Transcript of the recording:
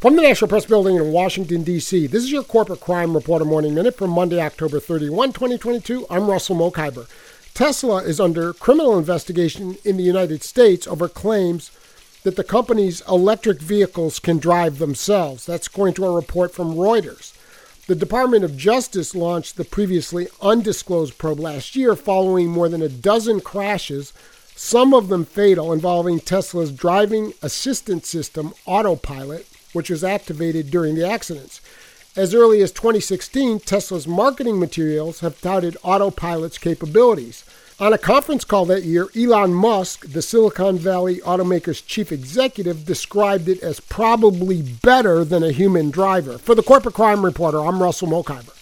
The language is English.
From the National Press Building in Washington, D.C., this is your Corporate Crime Reporter Morning Minute from Monday, October 31, 2022. I'm Russell Mokhiber. Tesla is under criminal investigation in the United States over claims that the company's electric vehicles can drive themselves. That's according to a report from Reuters. The Department of Justice launched the previously undisclosed probe last year following more than a dozen crashes, some of them fatal, involving Tesla's driving assistance system, Autopilot which was activated during the accidents. As early as 2016, Tesla's marketing materials have touted autopilot's capabilities. On a conference call that year, Elon Musk, the Silicon Valley automaker's chief executive, described it as probably better than a human driver. For the Corporate Crime Reporter, I'm Russell Mokhiber.